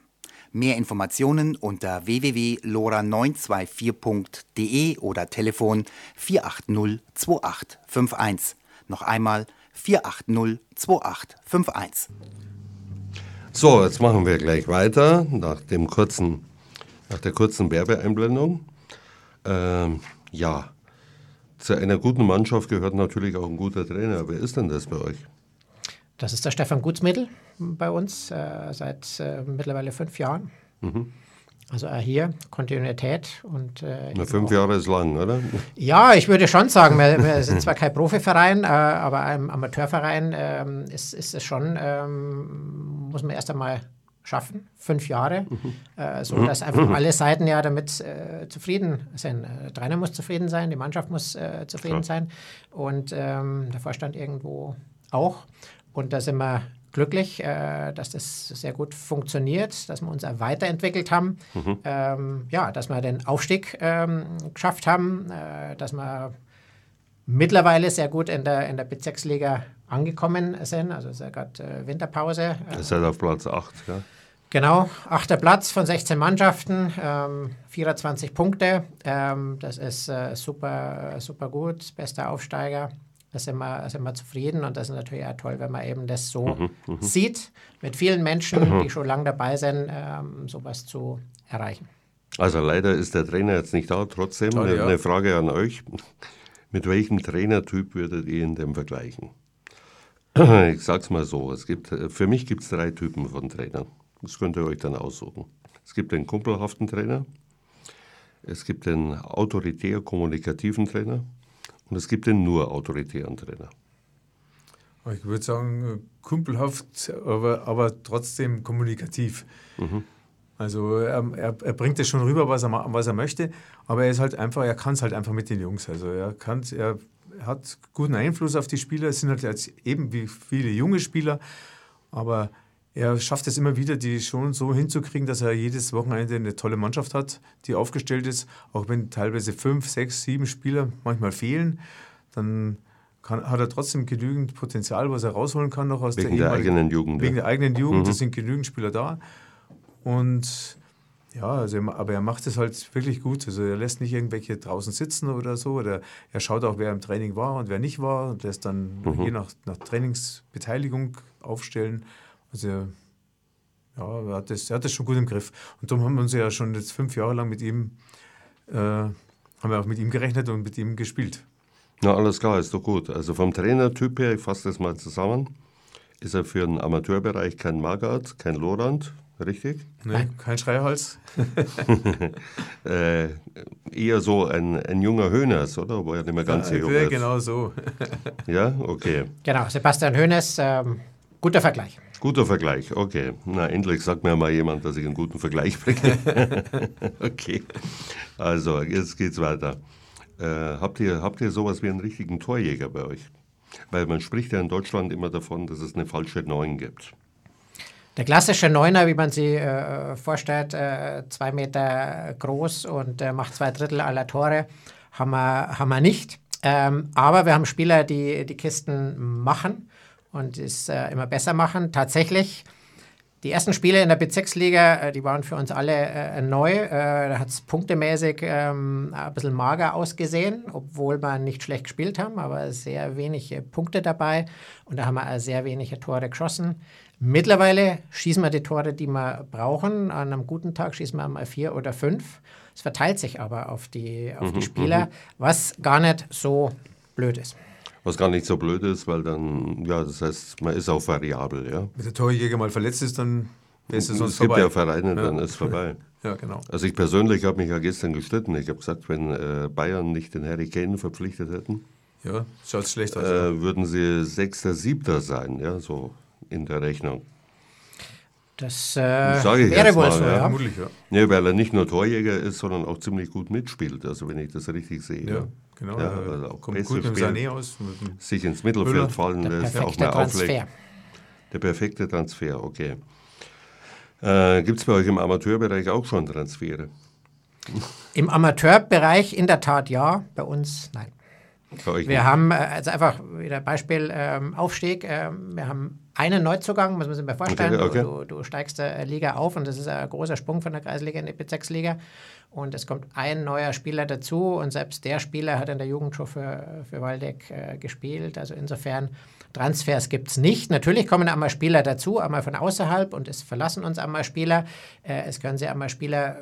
Speaker 4: Mehr Informationen unter www.lora924.de oder Telefon 480 2851. Noch einmal 480 2851.
Speaker 1: So, jetzt machen wir gleich weiter nach, dem kurzen, nach der kurzen Werbeeinblendung. Ähm, ja, zu einer guten Mannschaft gehört natürlich auch ein guter Trainer. Wer ist denn das bei euch?
Speaker 2: Das ist der Stefan Gutsmittel bei uns äh, seit äh, mittlerweile fünf Jahren. Also hier Kontinuität und äh,
Speaker 1: Na, fünf Jahre ist lang, oder?
Speaker 2: Ja, ich würde schon sagen, wir, wir sind zwar kein Profiverein, äh, aber ein Amateurverein ähm, ist, ist es schon, ähm, muss man erst einmal schaffen, fünf Jahre, äh, so dass einfach alle Seiten ja damit äh, zufrieden sind. Äh, Der Trainer muss zufrieden sein, die Mannschaft muss äh, zufrieden sein und ähm, der Vorstand irgendwo auch. Und da sind wir glücklich, äh, dass das sehr gut funktioniert, dass wir uns weiterentwickelt haben, ähm, ja, dass wir den Aufstieg ähm, geschafft haben, äh, dass wir mittlerweile sehr gut in der, in der Bezirksliga angekommen sind. Also es ist ja gerade äh, Winterpause.
Speaker 1: Ihr seid auf Platz 8, ja?
Speaker 2: Genau, achter Platz von 16 Mannschaften, ähm, 24 Punkte. Ähm, das ist äh, super, super gut, bester Aufsteiger. Da sind, wir, sind wir zufrieden und das ist natürlich auch toll, wenn man eben das so sieht, mit vielen Menschen, die schon lange dabei sind, ähm, sowas zu erreichen.
Speaker 1: Also leider ist der Trainer jetzt nicht da. Trotzdem
Speaker 3: Schade,
Speaker 1: eine,
Speaker 3: ja.
Speaker 1: eine Frage an euch. Mit welchem Trainertyp würdet ihr ihn denn vergleichen? Ich sag's mal so, es gibt, für mich gibt es drei Typen von Trainern. Das könnt ihr euch dann aussuchen. Es gibt den kumpelhaften Trainer, es gibt den autoritär-kommunikativen Trainer und es gibt den nur autoritären Trainer.
Speaker 3: Ich würde sagen, kumpelhaft, aber, aber trotzdem kommunikativ. Also er, er, er bringt es schon rüber, was er, was er möchte, aber er ist halt einfach, er kann es halt einfach mit den Jungs. Also er kann er hat guten Einfluss auf die Spieler. Es sind halt jetzt eben wie viele junge Spieler, aber er schafft es immer wieder, die schon so hinzukriegen, dass er jedes Wochenende eine tolle Mannschaft hat, die aufgestellt ist, auch wenn teilweise fünf, sechs, sieben Spieler manchmal fehlen, dann kann, hat er trotzdem genügend Potenzial, was er rausholen kann noch aus
Speaker 1: Wegen
Speaker 3: der,
Speaker 1: der eigenen Jugend.
Speaker 3: Wegen der eigenen Jugend, es sind genügend Spieler da. Und ja, also er, aber er macht es halt wirklich gut. Also er lässt nicht irgendwelche draußen sitzen oder so. Oder er schaut auch, wer im Training war und wer nicht war und lässt dann je nach, nach Trainingsbeteiligung aufstellen. Also ja, er hat, das, er hat das schon gut im Griff. Und darum haben wir uns ja schon jetzt fünf Jahre lang mit ihm, äh, haben wir auch mit ihm gerechnet und mit ihm gespielt.
Speaker 1: Na, alles klar, ist doch gut. Also vom Trainertyp her, ich fasse das mal zusammen, ist er für den Amateurbereich kein Magath, kein Lorand, richtig?
Speaker 3: Ne? Kein Schreihals.
Speaker 1: Äh, eher so ein, ein junger Höhners, oder? Wo er nicht mehr ganz so jung
Speaker 3: Ja,
Speaker 1: ist.
Speaker 3: genau so.
Speaker 1: Ja, okay.
Speaker 2: Genau, Sebastian Hoeneß, ähm, guter Vergleich.
Speaker 1: Guter Vergleich, okay. Na, endlich sagt mir mal jemand, dass ich einen guten Vergleich bringe. okay. Also, jetzt geht's weiter. Äh, habt, ihr, habt ihr sowas wie einen richtigen Torjäger bei euch? Weil man spricht ja in Deutschland immer davon, dass es eine falsche Neun gibt.
Speaker 2: Der klassische Neuner, wie man sie äh, vorstellt, äh, zwei Meter groß und äh, macht zwei Drittel aller Tore, haben wir, haben wir nicht. Ähm, aber wir haben Spieler, die die Kisten machen und es äh, immer besser machen. Tatsächlich die ersten Spiele in der Bezirksliga, äh, die waren für uns alle äh, neu. Äh, da hat es punktemäßig ähm, ein bisschen mager ausgesehen, obwohl wir nicht schlecht gespielt haben, aber sehr wenige Punkte dabei. Und da haben wir sehr wenige Tore geschossen. Mittlerweile schießen wir die Tore, die wir brauchen. An einem guten Tag schießen wir mal vier oder fünf. Es verteilt sich aber auf die, auf die mhm, Spieler, mhm. was gar nicht so blöd ist.
Speaker 1: Was gar nicht so blöd ist, weil dann, ja, das heißt, man ist auch variabel, ja.
Speaker 3: Wenn der Torjäger mal verletzt ist, dann ist es
Speaker 1: sonst vorbei. Es gibt ja Vereine, dann ja. ist es vorbei.
Speaker 3: Ja, genau.
Speaker 1: Also ich persönlich habe mich ja gestern gestritten. Ich habe gesagt, wenn äh, Bayern nicht den Harry Kane verpflichtet hätten,
Speaker 3: ja, schaut schlecht aus.
Speaker 1: Äh, würden sie Sechster, Siebter sein, ja, so in der Rechnung.
Speaker 2: Das äh, wäre wohl so, ja.
Speaker 1: Vermutlich, ja. ja. Weil er nicht nur Torjäger ist, sondern auch ziemlich gut mitspielt, also wenn ich das richtig sehe.
Speaker 3: Ja, genau. Ja, also auch kommt gut mit Sané aus.
Speaker 1: Mit sich ins Mittelfeld Müller. fallen lässt, auch mal auflegt. Der perfekte Transfer, okay. Äh, Gibt es bei euch im Amateurbereich auch schon Transfere?
Speaker 2: Im Amateurbereich in der Tat ja, bei uns nein. Wir nicht. haben, äh, also einfach wieder Beispiel ähm, Aufstieg, ähm, wir haben einen Neuzugang, muss man sich mal vorstellen. Okay, okay. Du, du, steigst der Liga auf und das ist ein großer Sprung von der Kreisliga in die Bezirksliga. Und es kommt ein neuer Spieler dazu und selbst der Spieler hat in der Jugend schon für, für Waldeck äh, gespielt. Also insofern Transfers gibt es nicht. Natürlich kommen einmal Spieler dazu, einmal von außerhalb und es verlassen uns einmal Spieler. Äh, es können sich einmal Spieler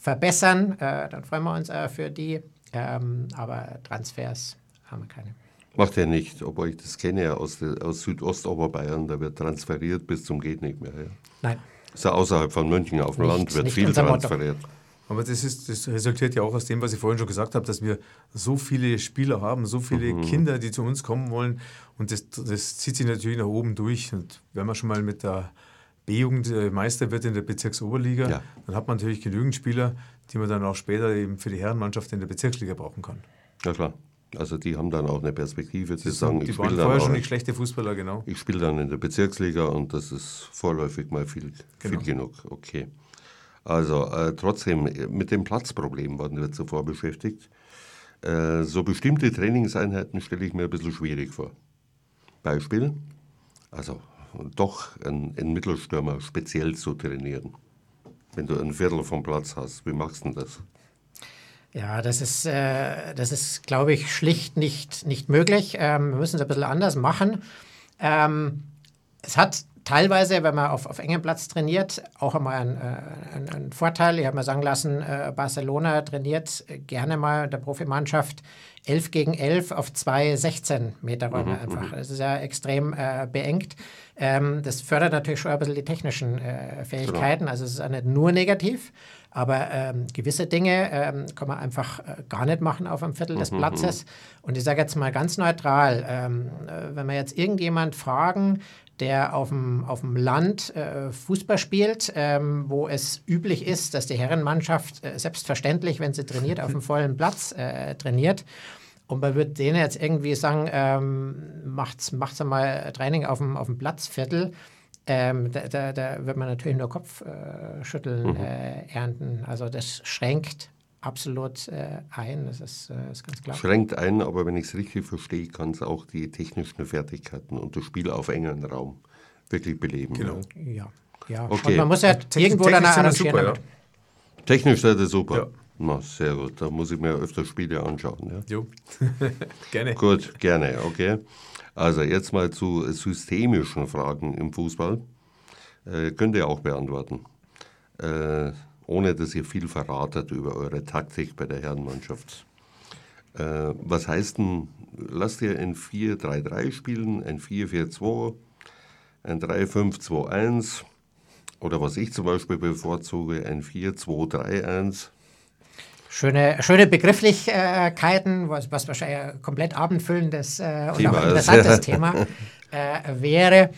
Speaker 2: verbessern, äh, dann freuen wir uns für die. Ähm, aber Transfers haben wir keine.
Speaker 1: Macht er nicht, obwohl ich das kenne aus, aus Südostoberbayern, da wird transferiert bis zum geht nicht mehr. Ja.
Speaker 2: Nein.
Speaker 1: Ist ja außerhalb von München auf dem nicht, Land, wird viel transferiert. Motto.
Speaker 3: Aber das, ist, das resultiert ja auch aus dem, was ich vorhin schon gesagt habe, dass wir so viele Spieler haben, so viele mhm. Kinder, die zu uns kommen wollen. Und das, das zieht sich natürlich nach oben durch. Und wenn man schon mal mit der B-Jugend äh, Meister wird in der Bezirksoberliga, ja. dann hat man natürlich genügend Spieler, die man dann auch später eben für die Herrenmannschaft in der Bezirksliga brauchen kann.
Speaker 1: Ja klar. Also die haben dann auch eine Perspektive zu sagen,
Speaker 3: die ich waren vorher schon nicht schlechte Fußballer, genau.
Speaker 1: Ich spiele dann in der Bezirksliga und das ist vorläufig mal viel, genau. viel genug. Okay. Also äh, trotzdem, mit dem Platzproblem wurden wir zuvor beschäftigt. Äh, so bestimmte Trainingseinheiten stelle ich mir ein bisschen schwierig vor. Beispiel, also doch einen, einen Mittelstürmer speziell zu trainieren. Wenn du ein Viertel vom Platz hast, wie machst du denn das?
Speaker 2: Ja, das ist, äh, das ist glaube ich, schlicht nicht, nicht möglich. Ähm, wir müssen es ein bisschen anders machen. Ähm, es hat teilweise, wenn man auf, auf engem Platz trainiert, auch einmal einen, äh, einen Vorteil. Ich habe mir sagen lassen, äh, Barcelona trainiert gerne mal der Profimannschaft 11 gegen 11 auf zwei 16 Meter Räume mhm, einfach. Mhm. Das ist ja extrem äh, beengt. Ähm, das fördert natürlich schon ein bisschen die technischen äh, Fähigkeiten. Genau. Also es ist auch nicht nur negativ. Aber ähm, gewisse Dinge ähm, kann man einfach äh, gar nicht machen auf einem Viertel des mhm, Platzes. Und ich sage jetzt mal ganz neutral, ähm, äh, wenn wir jetzt irgendjemand fragen, der auf dem, auf dem Land äh, Fußball spielt, ähm, wo es üblich ist, dass die Herrenmannschaft äh, selbstverständlich, wenn sie trainiert, auf dem vollen Platz äh, trainiert. Und man würde denen jetzt irgendwie sagen, ähm, macht macht's mal Training auf dem, auf dem Platzviertel. Ähm, da, da, da, wird man natürlich nur Kopfschütteln äh, mhm. äh, ernten. Also das schränkt absolut äh, ein, das ist, äh, ist, ganz klar.
Speaker 1: Schränkt ein, aber wenn ich es richtig verstehe, kann es auch die technischen Fertigkeiten und das Spiel auf engen Raum wirklich beleben.
Speaker 2: Genau. Ja, ja. Okay. Und man muss ja Te irgendwo dann arrangieren. Ja.
Speaker 1: Technisch ist das super. Ja. Na, sehr gut. Da muss ich mir öfter Spiele anschauen. Ja?
Speaker 3: Jo, gerne.
Speaker 1: Gut, gerne, okay. Also jetzt mal zu systemischen Fragen im Fußball. Äh, könnt ihr auch beantworten. Äh, ohne dass ihr viel verratet über eure Taktik bei der Herrenmannschaft. Äh, was heißt denn, lasst ihr ein 4-3-3 spielen, ein 4-4-2, ein 3-5-2-1 oder was ich zum Beispiel bevorzuge, ein 4-2-3-1?
Speaker 2: Schöne, schöne Begrifflichkeiten, was, was wahrscheinlich ein komplett abendfüllendes äh, und auch interessantes Thema äh, wäre.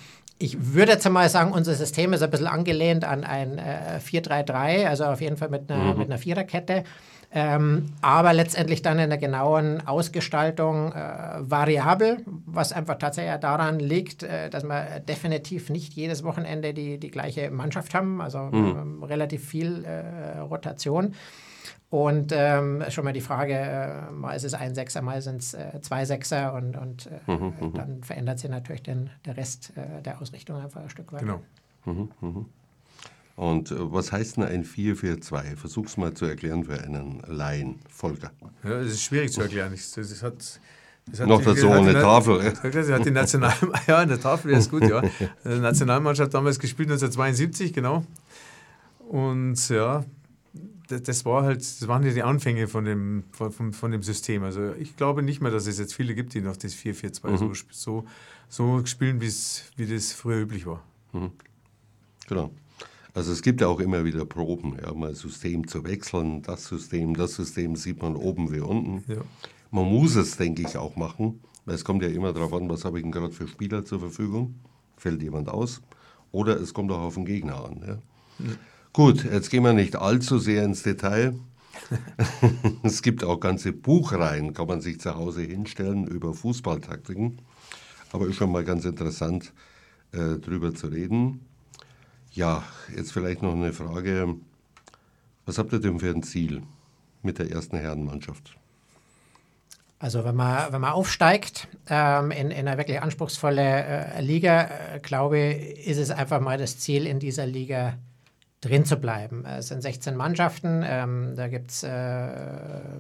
Speaker 2: Ich würde jetzt mal sagen, unser System ist ein bisschen angelehnt an ein äh, 4-3-3, also auf jeden Fall mit einer, mhm. mit einer Viererkette. Ähm, aber letztendlich dann in der genauen Ausgestaltung äh, variabel, was einfach tatsächlich daran liegt, äh, dass wir definitiv nicht jedes Wochenende die, die gleiche Mannschaft haben, also mhm. relativ viel äh, Rotation. Und ähm, schon mal die Frage, äh, mal ist es ein Sechser, mal sind es äh, zwei Sechser und, und äh, mhm, mhm, dann verändert sich natürlich den, der Rest äh, der Ausrichtung einfach ein Stück weit.
Speaker 3: Genau.
Speaker 1: Mhm, mhm. Und äh, was heißt denn ein 4-4-2? Versuch's mal zu erklären für einen Laien, Volker.
Speaker 3: Ja, das ist schwierig zu erklären. Das, das hat,
Speaker 1: das hat Noch dazu eine Tafel.
Speaker 3: Das hat die National ja, eine Tafel ist gut, ja. Die Nationalmannschaft damals gespielt, 1972, genau. Und ja, das war halt, das waren ja die Anfänge von dem, von, von dem System. Also ich glaube nicht mehr, dass es jetzt viele gibt, die noch das 4-4-2 mhm. so, so spielen, wie das früher üblich war. Mhm.
Speaker 1: Genau. Also es gibt ja auch immer wieder Proben, ja, mal System zu wechseln, das System, das System sieht man oben wie unten. Ja. Man muss es, denke ich, auch machen, weil es kommt ja immer darauf an, was habe ich denn gerade für Spieler zur Verfügung, fällt jemand aus, oder es kommt auch auf den Gegner an. Ja. Mhm. Gut, jetzt gehen wir nicht allzu sehr ins Detail. es gibt auch ganze Buchreihen, kann man sich zu Hause hinstellen über Fußballtaktiken. Aber ist schon mal ganz interessant, äh, drüber zu reden. Ja, jetzt vielleicht noch eine Frage. Was habt ihr denn für ein Ziel mit der ersten Herrenmannschaft?
Speaker 2: Also wenn man, wenn man aufsteigt ähm, in, in eine wirklich anspruchsvolle äh, Liga, äh, glaube ich, ist es einfach mal das Ziel, in dieser Liga drin zu bleiben. Es sind 16 Mannschaften, ähm, da gibt es, äh,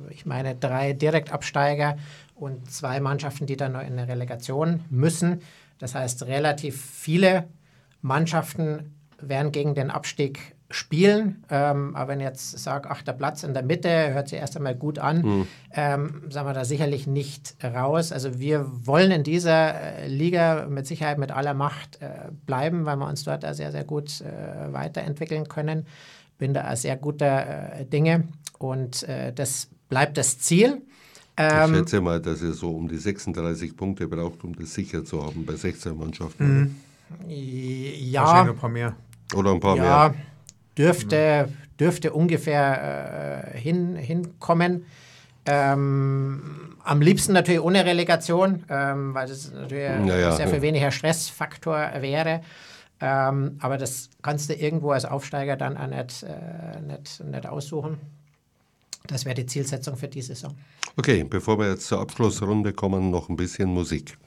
Speaker 2: ich meine, drei Direktabsteiger und zwei Mannschaften, die dann noch in eine Relegation müssen. Das heißt, relativ viele Mannschaften werden gegen den Abstieg spielen. Ähm, aber wenn ich jetzt sage, achter Platz in der Mitte, hört sich erst einmal gut an, mhm. ähm, sagen wir da sicherlich nicht raus. Also wir wollen in dieser äh, Liga mit Sicherheit mit aller Macht äh, bleiben, weil wir uns dort sehr, sehr gut äh, weiterentwickeln können. Bin da sehr guter äh, Dinge und äh, das bleibt das Ziel.
Speaker 1: Ähm, ich schätze mal, dass ihr so um die 36 Punkte braucht, um das sicher zu haben bei 16 Mannschaften. Mhm.
Speaker 2: Ja.
Speaker 3: Wahrscheinlich ein paar mehr.
Speaker 1: Oder ein paar
Speaker 2: ja, mehr dürfte, dürfte ungefähr äh, hin, hinkommen. Ähm, am liebsten natürlich ohne Relegation, ähm, weil das natürlich ja, sehr viel weniger Stressfaktor wäre. Ähm, aber das kannst du irgendwo als Aufsteiger dann auch nicht, äh, nicht, nicht aussuchen. Das wäre die Zielsetzung für die Saison.
Speaker 1: Okay, bevor wir jetzt zur Abschlussrunde kommen, noch ein bisschen Musik.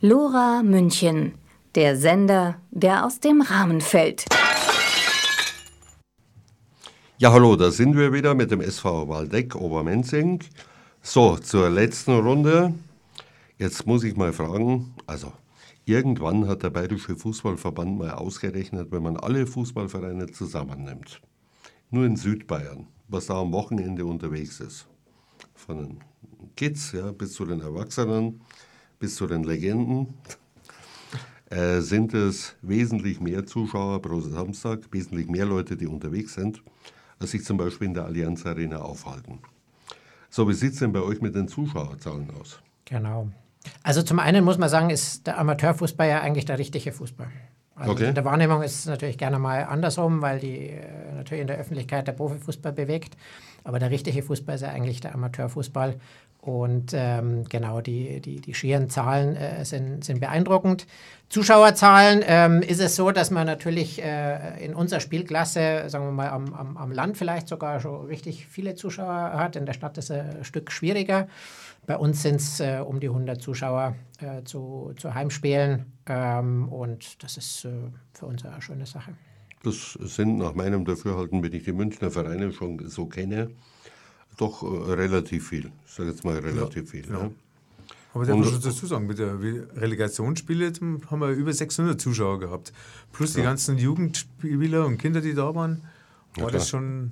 Speaker 5: Lora München, der Sender, der aus dem Rahmen fällt.
Speaker 1: Ja, hallo, da sind wir wieder mit dem SV Waldeck Obermenzing. So, zur letzten Runde. Jetzt muss ich mal fragen, also irgendwann hat der Bayerische Fußballverband mal ausgerechnet, wenn man alle Fußballvereine zusammennimmt, nur in Südbayern, was da am Wochenende unterwegs ist. Von den Kids ja, bis zu den Erwachsenen, bis zu den Legenden, äh, sind es wesentlich mehr Zuschauer pro Samstag, wesentlich mehr Leute, die unterwegs sind sich zum Beispiel in der Allianz Arena aufhalten. So, wie sieht es denn bei euch mit den Zuschauerzahlen aus?
Speaker 2: Genau. Also zum einen muss man sagen, ist der Amateurfußball ja eigentlich der richtige Fußball. Also okay. in der Wahrnehmung ist es natürlich gerne mal andersrum, weil die äh, natürlich in der Öffentlichkeit der Profifußball bewegt. Aber der richtige Fußball ist ja eigentlich der Amateurfußball. Und ähm, genau, die, die, die schieren Zahlen äh, sind, sind beeindruckend. Zuschauerzahlen ähm, ist es so, dass man natürlich äh, in unserer Spielklasse, sagen wir mal am, am, am Land vielleicht sogar schon richtig viele Zuschauer hat. In der Stadt ist es ein Stück schwieriger. Bei uns sind es äh, um die 100 Zuschauer äh, zu, zu Heimspielen. Ähm, und das ist äh, für uns eine schöne Sache.
Speaker 1: Das sind nach meinem Dafürhalten, wenn ich die Münchner Vereine schon so kenne, doch äh, relativ viel. Ich sage jetzt mal relativ ja, viel. Ja. Ja.
Speaker 3: Aber der muss dazu sagen, mit der Relegationsspiele haben wir über 600 Zuschauer gehabt. Plus die ganzen Jugendspieler und Kinder, die da waren, war das schon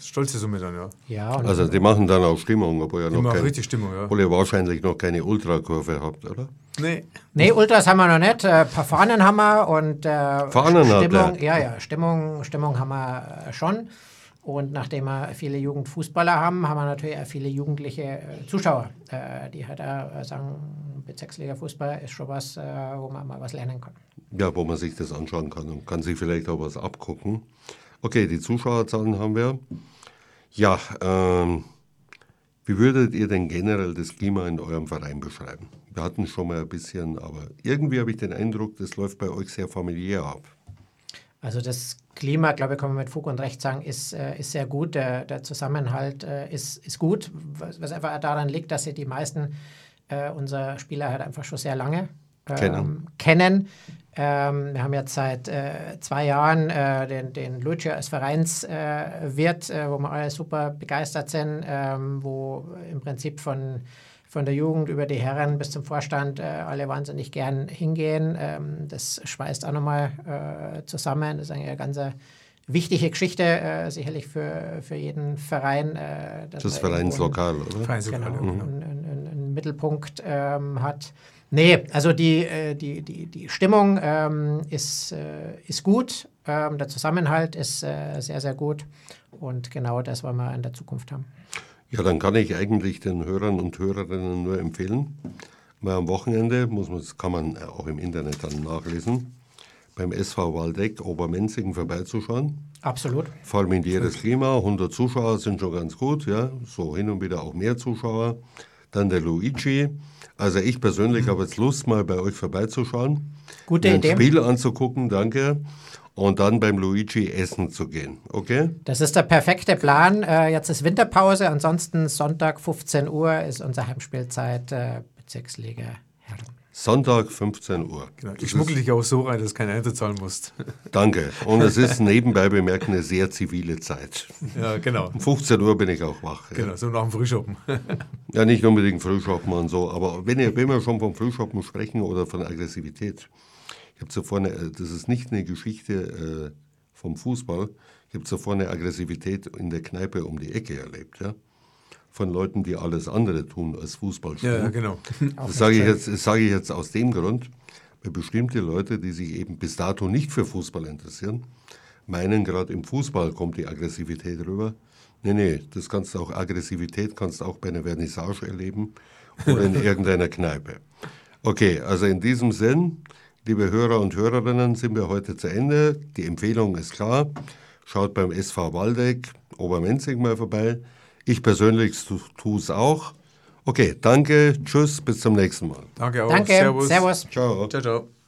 Speaker 3: stolze Summe dann, ja.
Speaker 2: ja
Speaker 1: also die machen dann auch Stimmung, obwohl ihr,
Speaker 3: noch kein, richtig Stimmung, ja.
Speaker 1: obwohl ihr wahrscheinlich noch keine Ultrakurve habt, oder?
Speaker 2: Nee. Nee, Ultras haben wir noch nicht. Ein paar Fahnen haben wir und äh,
Speaker 1: Fahnen
Speaker 2: Stimmung, ja, ja, Stimmung, Stimmung haben wir äh, schon. Und nachdem wir viele Jugendfußballer haben, haben wir natürlich auch viele jugendliche äh, Zuschauer, äh, die halt auch sagen, Bezirksliga-Fußball ist schon was, äh, wo man mal was lernen kann.
Speaker 1: Ja, wo man sich das anschauen kann und kann sich vielleicht auch was abgucken. Okay, die Zuschauerzahlen haben wir. Ja, ähm, wie würdet ihr denn generell das Klima in eurem Verein beschreiben? Wir hatten schon mal ein bisschen, aber irgendwie habe ich den Eindruck, das läuft bei euch sehr familiär ab.
Speaker 2: Also das Klima, glaube ich, kann man mit Fug und Recht sagen, ist, äh, ist sehr gut. Der, der Zusammenhalt äh, ist, ist gut, was, was, einfach daran liegt, dass sie die meisten äh, unserer Spieler halt einfach schon sehr lange ähm, kennen. Ähm, wir haben jetzt seit äh, zwei Jahren äh, den, den Lucio als Vereinswirt, äh, wo wir alle super begeistert sind, ähm, wo im Prinzip von von der Jugend über die Herren bis zum Vorstand äh, alle wahnsinnig gern hingehen. Ähm, das schweißt auch nochmal äh, zusammen. Das ist eine ganz wichtige Geschichte, äh, sicherlich für, für jeden Verein.
Speaker 1: Äh, das Vereinslokal, oder?
Speaker 2: Vereinslokal, genau, mhm. einen, einen, einen, Mittelpunkt ähm, hat. Nee, also die, äh, die, die, die Stimmung ähm, ist, äh, ist gut, ähm, der Zusammenhalt ist sehr, sehr gut und genau das wollen wir in der Zukunft haben.
Speaker 1: Ja, dann kann ich eigentlich den Hörern und Hörerinnen nur empfehlen, mal am Wochenende, muss man, das kann man auch im Internet dann nachlesen, beim SV Waldeck Obermenzingen vorbeizuschauen.
Speaker 2: Absolut.
Speaker 1: Vor allem in jedes Klima. 100 Zuschauer sind schon ganz gut, ja. So hin und wieder auch mehr Zuschauer. Dann der Luigi. Also ich persönlich mhm. habe jetzt Lust, mal bei euch vorbeizuschauen.
Speaker 2: Gute Idee.
Speaker 1: Ein Spiel anzugucken, danke und dann beim Luigi essen zu gehen. Okay?
Speaker 2: Das ist der perfekte Plan. Äh, jetzt ist Winterpause, ansonsten Sonntag 15 Uhr ist unsere Heimspielzeit äh, Bezirksliga.
Speaker 1: Sonntag 15 Uhr.
Speaker 3: Genau. Ich schmuggle dich auch so rein, dass du keine Eintritt zahlen musst.
Speaker 1: Danke. Und es ist nebenbei bemerkt eine sehr zivile Zeit.
Speaker 3: Ja, genau.
Speaker 1: Um 15 Uhr bin ich auch wach.
Speaker 3: Genau, so nach dem Frühschoppen.
Speaker 1: ja, nicht unbedingt Frühschoppen und so, aber wenn, ihr, wenn wir schon vom Frühschoppen sprechen oder von Aggressivität, ich habe zuvor, eine, äh, das ist nicht eine Geschichte äh, vom Fußball, ich habe zuvor eine Aggressivität in der Kneipe um die Ecke erlebt, ja. Von Leuten, die alles andere tun als Fußball spielen.
Speaker 3: Ja, genau.
Speaker 1: Das sage ich, jetzt, das sage ich jetzt aus dem Grund, weil bestimmte Leute, die sich eben bis dato nicht für Fußball interessieren, meinen, gerade im Fußball kommt die Aggressivität rüber. Nee, nee, das kannst du auch, Aggressivität kannst du auch bei einer Vernissage erleben oder in irgendeiner Kneipe. Okay, also in diesem Sinn, Liebe Hörer und Hörerinnen, sind wir heute zu Ende. Die Empfehlung ist klar. Schaut beim SV Waldeck Obermenzing mal vorbei. Ich persönlich tue es auch. Okay, danke, tschüss, bis zum nächsten Mal.
Speaker 3: Danke auch.
Speaker 2: Danke, Servus. Servus.
Speaker 1: Ciao.
Speaker 3: Ciao, ciao.